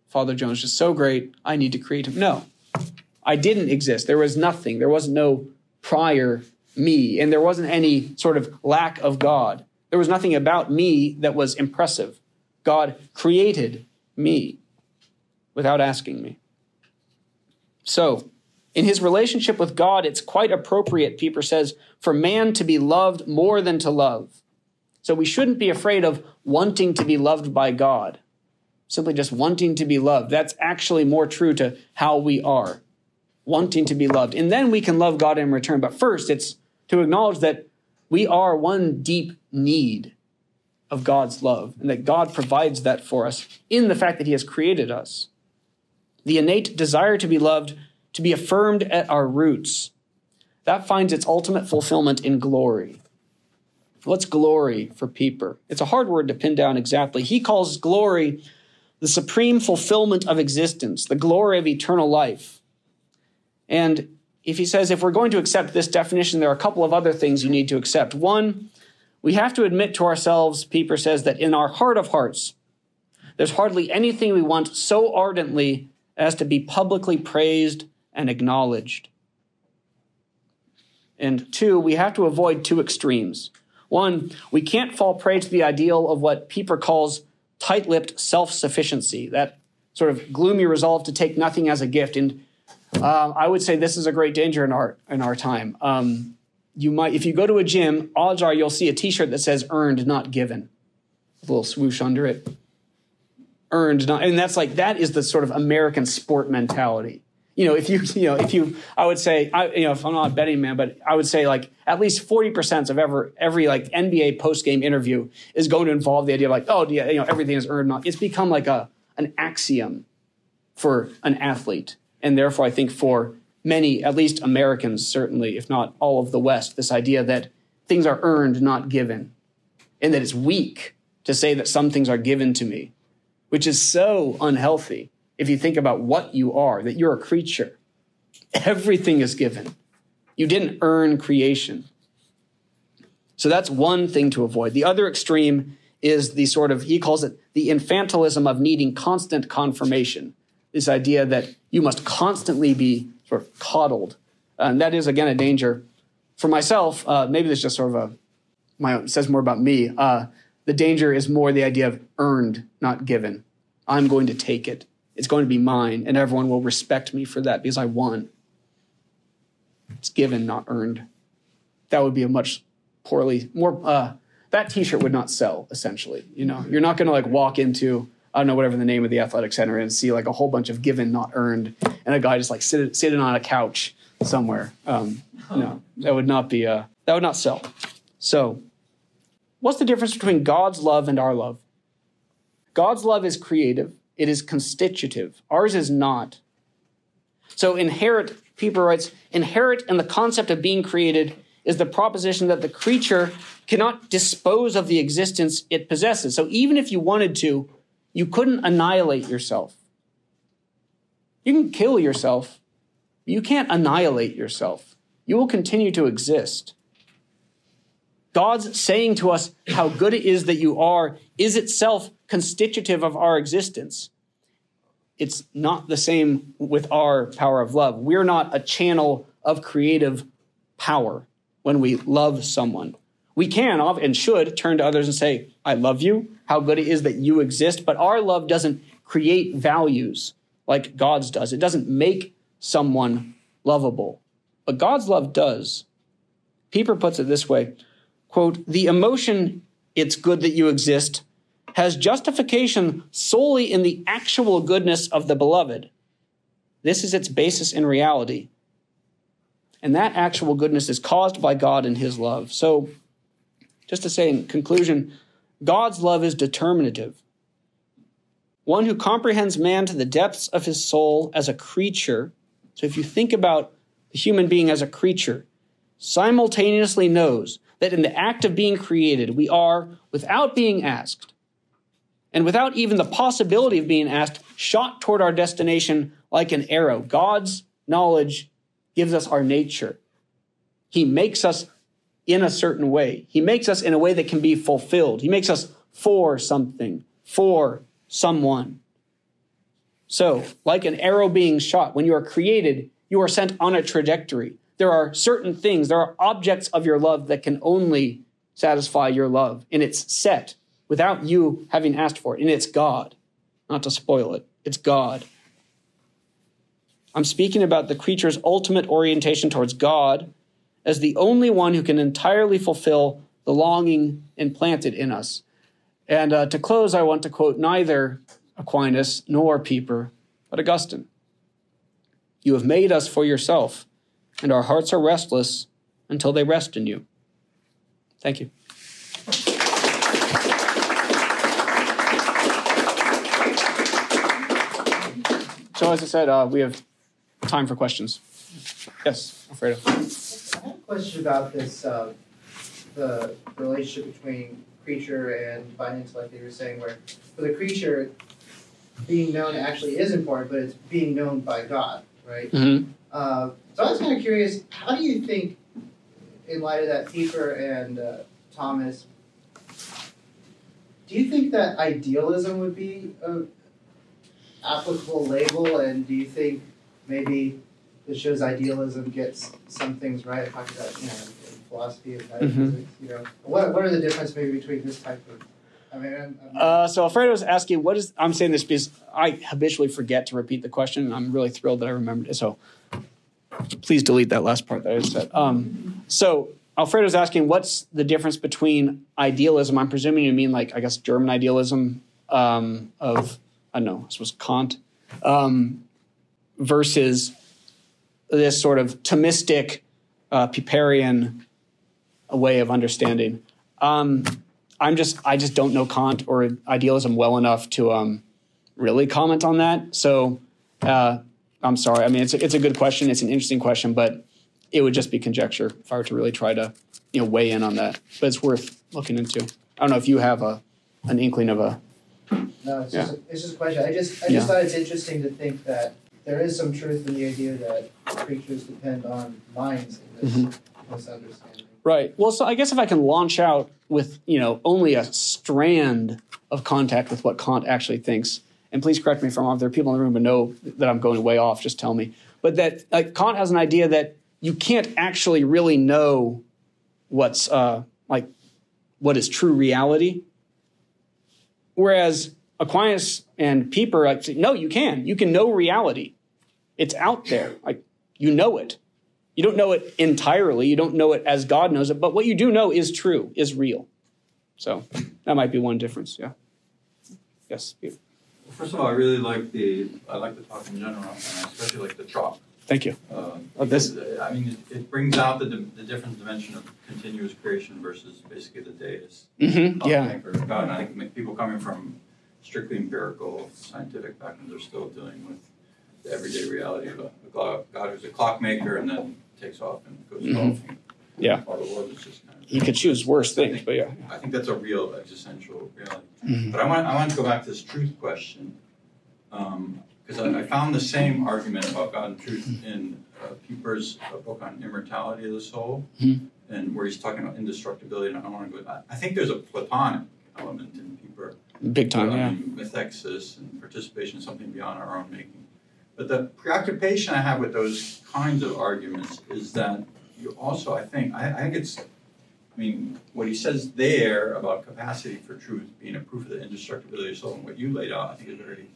Father Jones just so great. I need to create him. No, I didn't exist. There was nothing. There was no prior me, and there wasn't any sort of lack of God. There was nothing about me that was impressive. God created me without asking me. So, in his relationship with God, it's quite appropriate, Pieper says, for man to be loved more than to love. So we shouldn't be afraid of wanting to be loved by God simply just wanting to be loved. That's actually more true to how we are, wanting to be loved. And then we can love God in return. But first, it's to acknowledge that we are one deep need of God's love and that God provides that for us in the fact that He has created us. The innate desire to be loved, to be affirmed at our roots, that finds its ultimate fulfillment in glory. What's glory for Pieper? It's a hard word to pin down exactly. He calls glory the supreme fulfillment of existence, the glory of eternal life. And if he says, if we're going to accept this definition, there are a couple of other things you need to accept. One, we have to admit to ourselves, Pieper says, that in our heart of hearts, there's hardly anything we want so ardently as to be publicly praised and acknowledged. And two, we have to avoid two extremes. One, we can't fall prey to the ideal of what Pieper calls tight lipped self sufficiency, that sort of gloomy resolve to take nothing as a gift. And uh, I would say this is a great danger in our, in our time. Um, you might, if you go to a gym, odds are you'll see a t shirt that says earned, not given, a little swoosh under it. Earned, not, and that's like, that is the sort of American sport mentality. You know, if you, you know, if you, I would say, I, you know, if I'm not a betting man, but I would say like at least 40% of ever, every like NBA post game interview is going to involve the idea of like, oh, yeah, you know, everything is earned. Not, it's become like a, an axiom for an athlete. And therefore, I think for many, at least Americans, certainly, if not all of the West, this idea that things are earned, not given, and that it's weak to say that some things are given to me, which is so unhealthy if you think about what you are, that you're a creature. Everything is given. You didn't earn creation. So that's one thing to avoid. The other extreme is the sort of, he calls it the infantilism of needing constant confirmation. This idea that you must constantly be sort of coddled. And that is, again, a danger. For myself, uh, maybe this just sort of a, my own, says more about me. Uh, the danger is more the idea of earned, not given. I'm going to take it. It's going to be mine, and everyone will respect me for that because I won. It's given, not earned. That would be a much poorly more. Uh, that T-shirt would not sell. Essentially, you know, you're not going to like walk into I don't know whatever the name of the athletic center is, and see like a whole bunch of given, not earned, and a guy just like sit, sitting on a couch somewhere. Um, no, that would not be. Uh, that would not sell. So, what's the difference between God's love and our love? God's love is creative it is constitutive. Ours is not. So, inherit, Pieper writes, inherit in the concept of being created is the proposition that the creature cannot dispose of the existence it possesses. So, even if you wanted to, you couldn't annihilate yourself. You can kill yourself, you can't annihilate yourself. You will continue to exist. God's saying to us how good it is that you are is itself constitutive of our existence. It's not the same with our power of love. We're not a channel of creative power when we love someone. We can and should turn to others and say, I love you, how good it is that you exist. But our love doesn't create values like God's does. It doesn't make someone lovable. But God's love does. Pieper puts it this way quote, the emotion, it's good that you exist, has justification solely in the actual goodness of the beloved. This is its basis in reality. And that actual goodness is caused by God and his love. So, just to say in conclusion, God's love is determinative. One who comprehends man to the depths of his soul as a creature. So, if you think about the human being as a creature, simultaneously knows that in the act of being created, we are, without being asked, and without even the possibility of being asked, shot toward our destination like an arrow. God's knowledge gives us our nature. He makes us in a certain way. He makes us in a way that can be fulfilled. He makes us for something, for someone. So, like an arrow being shot, when you are created, you are sent on a trajectory. There are certain things, there are objects of your love that can only satisfy your love, and it's set without you having asked for it. And it's God, not to spoil it, it's God. I'm speaking about the creature's ultimate orientation towards God as the only one who can entirely fulfill the longing implanted in us. And uh, to close, I want to quote neither Aquinas nor Pieper, but Augustine. You have made us for yourself, and our hearts are restless until they rest in you. Thank you. So, as I said, uh, we have time for questions. Yes, Alfredo. I have a question about this uh, the relationship between creature and divine intellect that you were saying, where for the creature, being known actually is important, but it's being known by God, right? Mm-hmm. Uh, so I was kind of curious, how do you think, in light of that, Pieper and uh, Thomas, do you think that idealism would be a, applicable label, and do you think maybe this shows idealism gets some things right? I talked about you know philosophy and metaphysics. Mm-hmm. You know, what what are the differences maybe between this type of I mean, I'm, I'm uh, so Alfredo was asking, what is, I'm saying this because I habitually forget to repeat the question, and I'm really thrilled that I remembered it. So please delete that last part that I said. Um, so Alfredo's asking, what's the difference between idealism? I'm presuming you mean like, I guess, German idealism um, of I don't know, this was Kant, um, versus this sort of Thomistic, uh, Pieperian way of understanding. Um, I'm just I just don't know Kant or idealism well enough to um, really comment on that. So uh, I'm sorry. I mean, it's a, it's a good question. It's an interesting question, but it would just be conjecture if I were to really try to you know weigh in on that. But it's worth looking into. I don't know if you have a an inkling of a. No, it's, Yeah. just, a, it's just a question. I just I just Yeah. thought it's interesting to think that there is some truth in the idea that creatures depend on minds in this Mm-hmm. misunderstanding. Right. Well, so I guess if I can launch out with you know only a strand of contact with what Kant actually thinks, and please correct me if I'm wrong. If there are people in the room who know that I'm going way off. Just tell me. But that like, Kant has an idea that you can't actually really know what's uh, like what is true reality. Whereas Aquinas and Pieper like say, no, you can. You can know reality. It's out there. Like you know it. You don't know it entirely. You don't know it as God knows it, but what you do know is true, is real. So that might be one difference. Yeah. Yes. Well, First of all, I really like the, I like the talk in general, and I especially like the chalk. Thank you. Uh, Oh, this- uh, I mean, it, it brings out the, the different dimension of continuous creation versus basically the deist. Mm-hmm. Yeah. God. And I think people coming from strictly empirical scientific backgrounds are still dealing with the everyday reality of a, God, God who's a clockmaker and then takes off and goes Mhm. golfing. Yeah. While the world is just kind of. You could choose worse things, but yeah. I think that's a real existential reality. Mhm. But I want, I want to go back to this truth question, because I, I found the same argument about God and truth in uh, Pieper's uh, book on immortality of the soul, Mhm. and where he's talking about indestructibility. And I don't want to go. I, I think there's a Platonic element in Pieper, Big time. I Yeah. methexis and participation in something beyond our own making. But the preoccupation I have with those kinds of arguments is that you also, I think, I, I think it's, I mean, what he says there about capacity for truth being a proof of the indestructibility of the soul and what you laid out, I think is very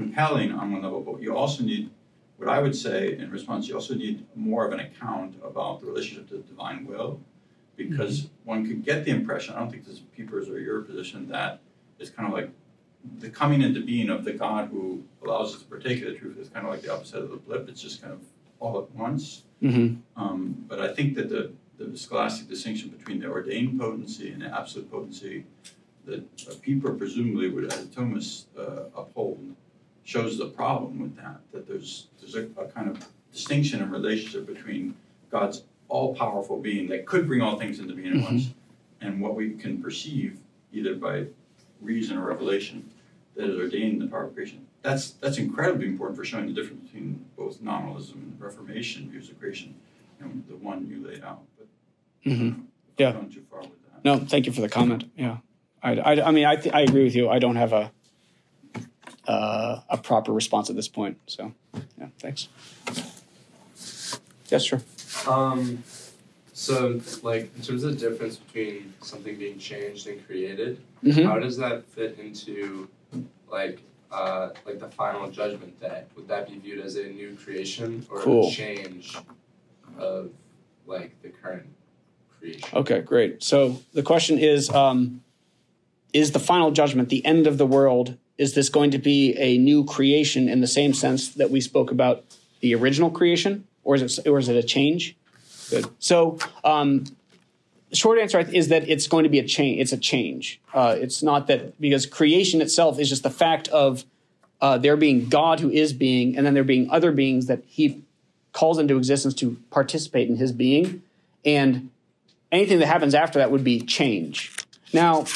compelling on one level. But you also need, what I would say in response, you also need more of an account about the relationship to the divine will, because one could get the impression, I don't think this is Pieper's or your position, that it's kind of like the coming into being of the God who allows us to partake of the truth is kind of like the opposite of the blip. It's just kind of all at once. Mm-hmm. Um, but I think that the, the scholastic distinction between the ordained potency and the absolute potency that uh, Pieper presumably would, as Thomas, uh, uphold, shows the problem with that. That there's there's a, a kind of distinction and relationship between God's all-powerful being that could bring all things into being at once, and what we can perceive either by reason or revelation that is ordained in the power of creation. That's that's incredibly important for showing the difference between both nominalism and Reformation views of creation, and the one you laid out. But Mm-hmm. Yeah. gone too far with that. No, thank you for the comment. Yeah. I, I, I mean, I, th- I agree with you. I don't have a uh, a proper response at this point. So, yeah, thanks. Yes, sure. Um, so like in terms of the difference between something being changed and created, Mhm. how does that fit into like uh, like the final judgment day? Would that be viewed as a new creation or Cool. a change of like the current creation? Okay, great. So the question is um, Is the final judgment, the end of the world, is this going to be a new creation in the same sense that we spoke about the original creation? Or is it, or is it a change? Good. So, um, short answer is that it's going to be a change. It's a change. Uh, it's not that because creation itself is just the fact of uh, there being God who is being, and then there being other beings that He calls into existence to participate in His being, and anything that happens after that would be change. Now,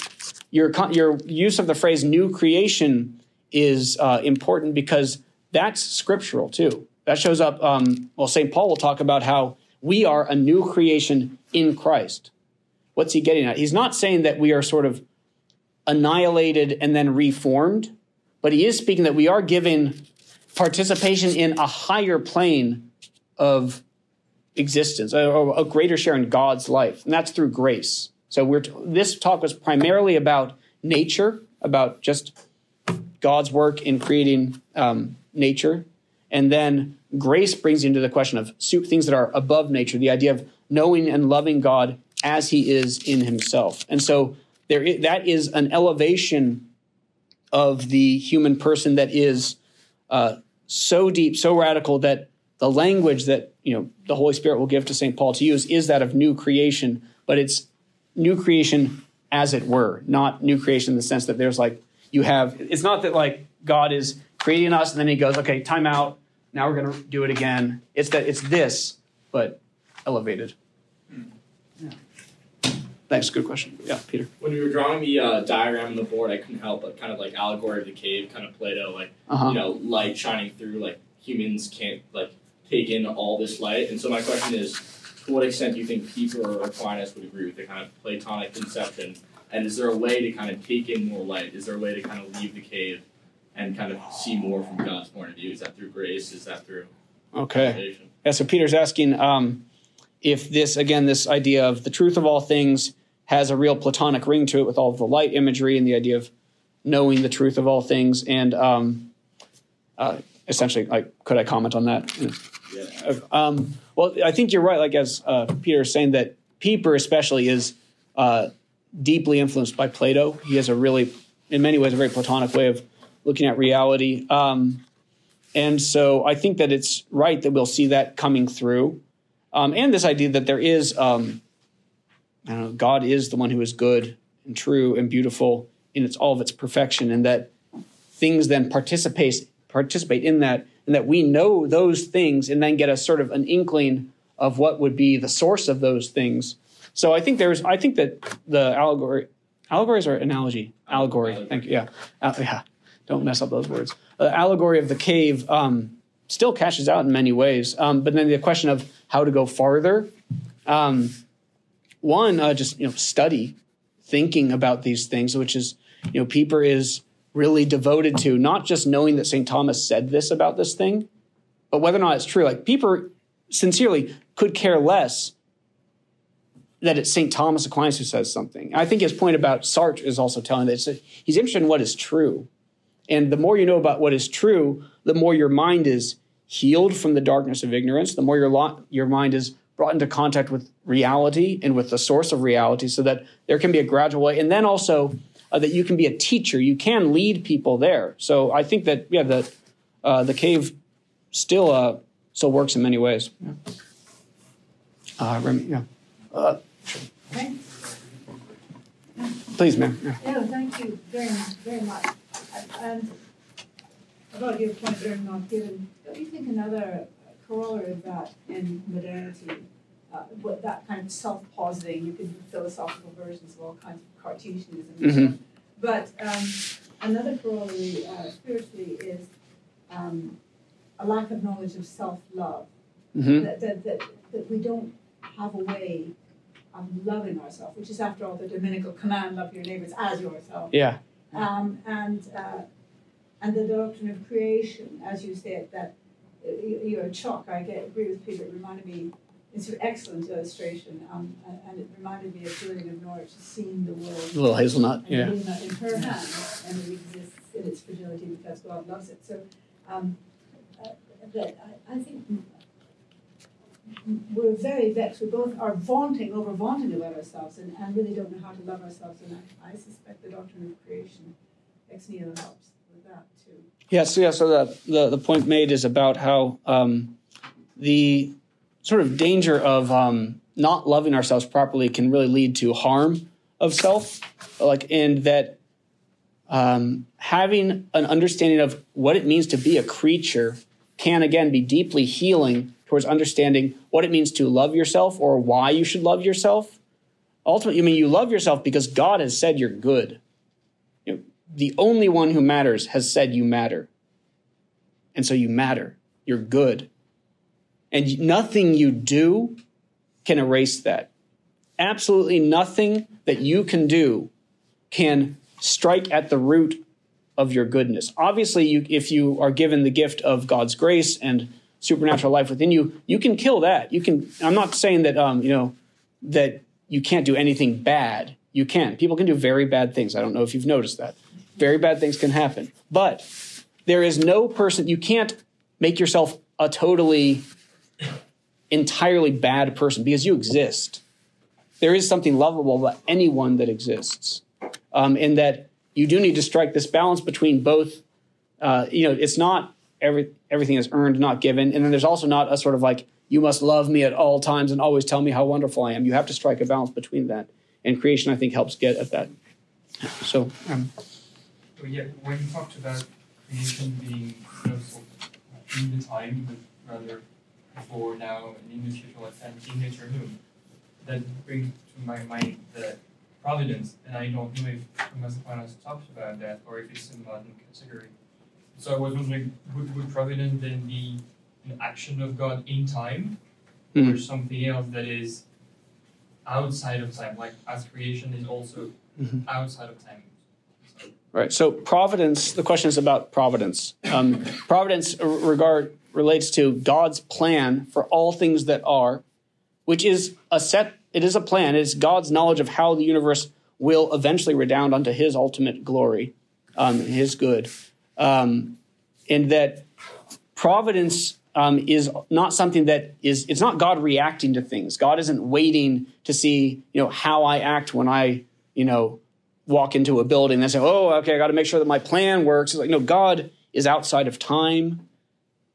your your use of the phrase "new creation" is uh, important because that's scriptural too. That shows up. Um, well, Saint Paul will talk about how we are a new creation in Christ. What's he getting at? He's not saying that we are sort of annihilated and then reformed, but he is speaking that we are given participation in a higher plane of existence, a, a greater share in God's life, and that's through grace. So we're this talk was primarily about nature, about just God's work in creating um, nature, and then grace brings you into the question of things that are above nature, the idea of knowing and loving God as He is in Himself, and so there i- that is an elevation of the human person that is uh, so deep, so radical that the language that you know the Holy Spirit will give to St. Paul to use is that of new creation, but it's new creation as it were, not new creation in the sense that there's like you have. It's not that like God is creating us and then He goes, okay, time out. Now we're going to do it again. It's that it's this, but elevated. Yeah. Thanks. Good question. Yeah, Peter. When we were drawing the uh, diagram on the board, I couldn't help but kind of like allegory of the cave, kind of Plato, like Uh-huh. you know, light shining through. Like humans can't like take in all this light, and so my question is, to what extent do you think Pieper or Aquinas would agree with the kind of Platonic conception? And is there a way to kind of take in more light? Is there a way to kind of leave the cave and kind of see more from God's point of view? Is that through grace? Is that through Okay. Yeah, so Peter's asking um, if this, again, this idea of the truth of all things has a real Platonic ring to it with all the light imagery and the idea of knowing the truth of all things. And um, uh, essentially, like, could I comment on that? Um, well, I think you're right. Like, as uh, Peter is saying, that Pieper especially is uh, deeply influenced by Plato. He has a really, in many ways, a very Platonic way of looking at reality. Um, and so I think that it's right that we'll see that coming through. Um, and this idea that there is, um, I don't know, God is the one who is good and true and beautiful in its all of its perfection, and that things then participate participate in that, and that we know those things, and then get a sort of an inkling of what would be the source of those things. So I think there's, I think that the allegory, allegories are analogy, allegory. Thank you. Yeah, Uh, yeah. Don't mess up those words. Uh, allegory of the cave um, still cashes out in many ways, um, but then the question of how to go farther. Um, one, uh, just you know, study, thinking about these things, which is you know, Pieper is really devoted to not just knowing that St. Thomas said this about this thing, but whether or not it's true. Like people sincerely could care less that it's St. Thomas Aquinas who says something. I think his point about Sartre is also telling that he's interested in what is true. And the more you know about what is true, the more your mind is healed from the darkness of ignorance, the more your, lo- your mind is brought into contact with reality and with the source of reality so that there can be a gradual way. And then also uh, that you can be a teacher. You can lead people there. So I think that, yeah, the, uh, the cave still, uh, still works in many ways. Yeah. Uh, Remy, yeah. Uh, okay. please, ma'am. Yeah. No, thank you very, much. very much. And about your point there, not given, don't you think another corollary of that in modernity, uh, what that kind of self-positing, you can do philosophical versions of all kinds of Cartesianism on. But um, another corollary uh, spiritually is um, a lack of knowledge of self-love. Mhm. That, that, that, that we don't have a way of loving ourselves, which is after all the Dominical command, love your neighbors as yourself. Yeah. Um, and uh, and the doctrine of creation, as you said, that you- you're a chalk. I get, agree with Peter. It reminded me. It's an excellent illustration, um, and, and it reminded me of Julian of Norwich seeing the world Little hazelnut. and Yeah. being in her hands, and it exists in its fragility because God loves it. So, um, uh, that I, I think m- m- we're very vexed. We both are vaunting, over vaunting about ourselves, and, and really don't know how to love ourselves. And I, I suspect the doctrine of creation, ex nihilo, helps with that too. Yeah, so yeah, so the, the, the point made is about how um, the sort of danger of um, not loving ourselves properly can really lead to harm of self, like, and that um, having an understanding of what it means to be a creature can again be deeply healing towards understanding what it means to love yourself or why you should love yourself. Ultimately, I mean, you love yourself because God has said you're good. You know, the only one who matters has said you matter. And so you matter. You're good. And nothing you do can erase that. Absolutely nothing that you can do can strike at the root of your goodness. Obviously, you, if you are given the gift of God's grace and supernatural life within you, you can kill that. You can. I'm not saying that um, you know that you can't do anything bad. You can. People can do very bad things. I don't know if you've noticed that. Very bad things can happen. But there is no person. You can't make yourself a totally, entirely bad person because you exist. There is something lovable about anyone that exists um, in that you do need to strike this balance between both. Uh, you know, it's not every everything is earned, not given. And then there's also not a sort of like you must love me at all times and always tell me how wonderful I am. You have to strike a balance between that. And creation, I think, helps get at that. So, um, yeah, when you talked about creation being you in the time, but rather before now and in the future, like that in the that brings to my mind the providence, and I don't know if Thomas Aquinas talks about that or if it's in modern category. So I was wondering, would, would providence then be an action of God in time, or Mhm. something else that is outside of time, like as creation is also Mhm. outside of time? Right. So providence. The question is about providence. Um, providence regard relates to God's plan for all things that are, which is a set. It is a plan. It is God's knowledge of how the universe will eventually redound unto His ultimate glory, um, His good, um, and that providence um, is not something that is. It's not God reacting to things. God isn't waiting to see you know how I act when I you know walk into a building and say, "Oh, okay, I got to make sure that my plan works." It's like, no, God is outside of time.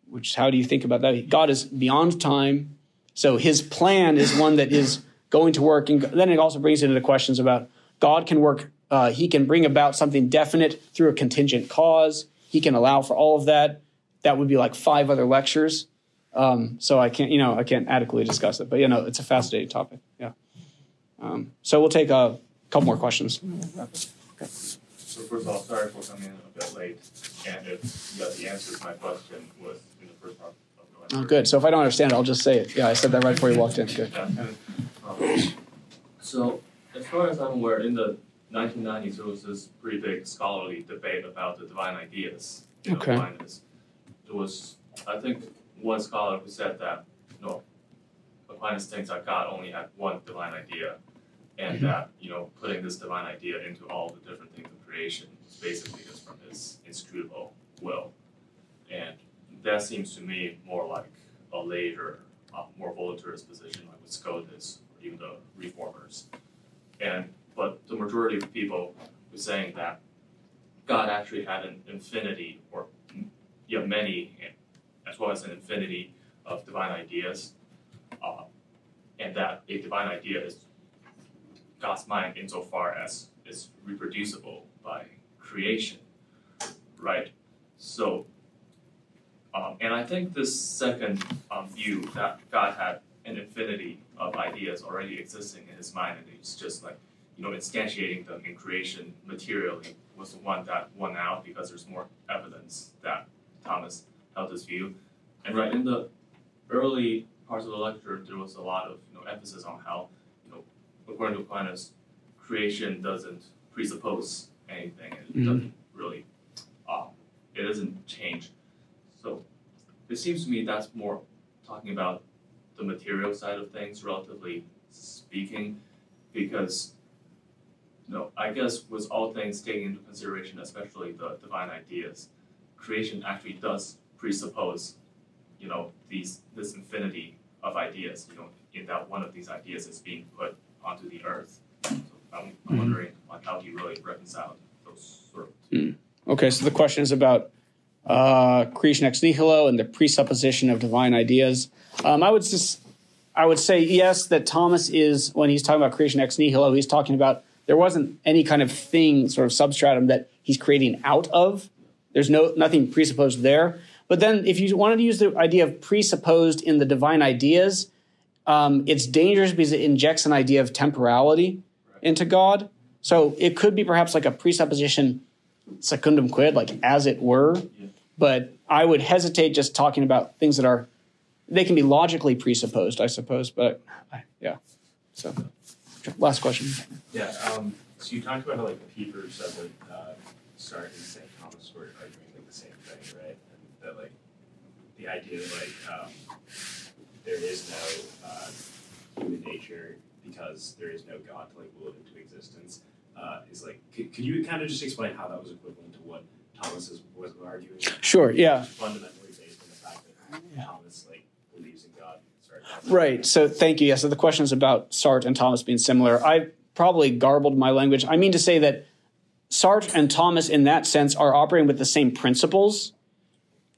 Which, how do you think about that? God is beyond time, so His plan is one that is going to work. And then it also brings into the questions about God can work. Uh, he can bring about something definite through a contingent cause. He can allow for all of that. That would be like five other lectures. Um, so I can't, you know, I can't adequately discuss it. But you know, it's a fascinating topic. Yeah. Um, so we'll take a couple more questions. So first of all, sorry for coming in a bit late, and if you got the answer to my question was first part of the Oh, good. So if I don't understand it, I'll just say it. Yeah, I said that right before you walked in. Good. Yeah. Um, So, as far as I'm aware, in the 1990s, there was this pretty big scholarly debate about the divine ideas in Okay. Aquinas. There was, I think, one scholar who said that, you know, Aquinas thinks that God only had one divine idea, and Mm-hmm. that, you know, putting this divine idea into all the different things of creation is basically just from his inscrutable will. And that seems to me more like a later, uh, more voluntarist position, like with Scotus or even the reformers. And but the majority of people were saying that God actually had an infinity or yeah, many, as well as an infinity of divine ideas, uh, and that a divine idea is God's mind insofar as it's reproducible by creation, right? So um, and I think this second um, view that God had an infinity of ideas already existing in his mind, and he's just like, you know, instantiating them in creation materially was the one that won out because there's more evidence that Thomas held this view. And right in the early parts of the lecture, there was a lot of you know emphasis on how, you know, according to Aquinas, creation doesn't presuppose anything, and it Mhm. doesn't really, um, it doesn't change. It seems to me that's more talking about the material side of things, relatively speaking, because you know, I guess with all things taken into consideration, especially the divine ideas, creation actually does presuppose, you know, these this infinity of ideas, you know, in that one of these ideas is being put onto the earth. So I'm, I'm Mhm. wondering like how do you really reconcile those sort of Okay, so the question is about uh, creation ex nihilo and the presupposition of divine ideas. Um, I would just, I would say yes that Thomas is when he's talking about creation ex nihilo, he's talking about there wasn't any kind of thing, sort of substratum that he's creating out of. There's no nothing presupposed there. But then, if you wanted to use the idea of presupposed in the divine ideas, um, it's dangerous because it injects an idea of temporality into God. So it could be perhaps like a presupposition secundum quid, like as it were. But I would hesitate just talking about things that are they can be logically presupposed, I suppose. But yeah. So last question. Yeah, um, so you talked about how like Peter said that uh, Sartre and St. Thomas were arguing like the same thing, right? And that like the idea that like um, there is no uh, human nature because there is no God to like will it into existence uh, is like could, could you kind of just explain how that was equivalent to what Thomas is, was arguing? Sure, yeah. Fundamentally based on the fact that Thomas like believes in God. Sorry. Right. So thank you. Yeah. So the question is about Sartre and Thomas being similar. I probably garbled my language. I mean to say that Sartre and Thomas, in that sense, are operating with the same principles.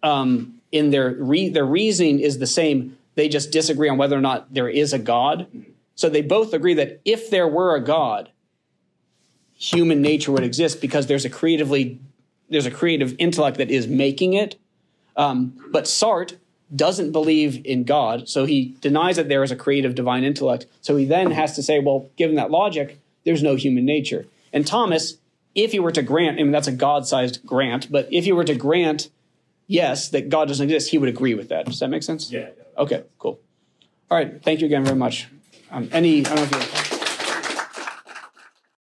um, in their re- their reasoning is the same. They just disagree on whether or not there is a God. So they both agree that if there were a God, human nature would exist because there's a creatively there's a creative intellect that is making it. Um, but Sartre doesn't believe in God, so he denies that there is a creative divine intellect. So he then has to say, well, given that logic, there's no human nature. And Thomas, if he were to grant, I mean, that's a God sized grant, but if he were to grant, yes, that God doesn't exist, he would agree with that. Does that make sense? Yeah. Okay, cool. All right, thank you again very much. Um, any, I don't know if you.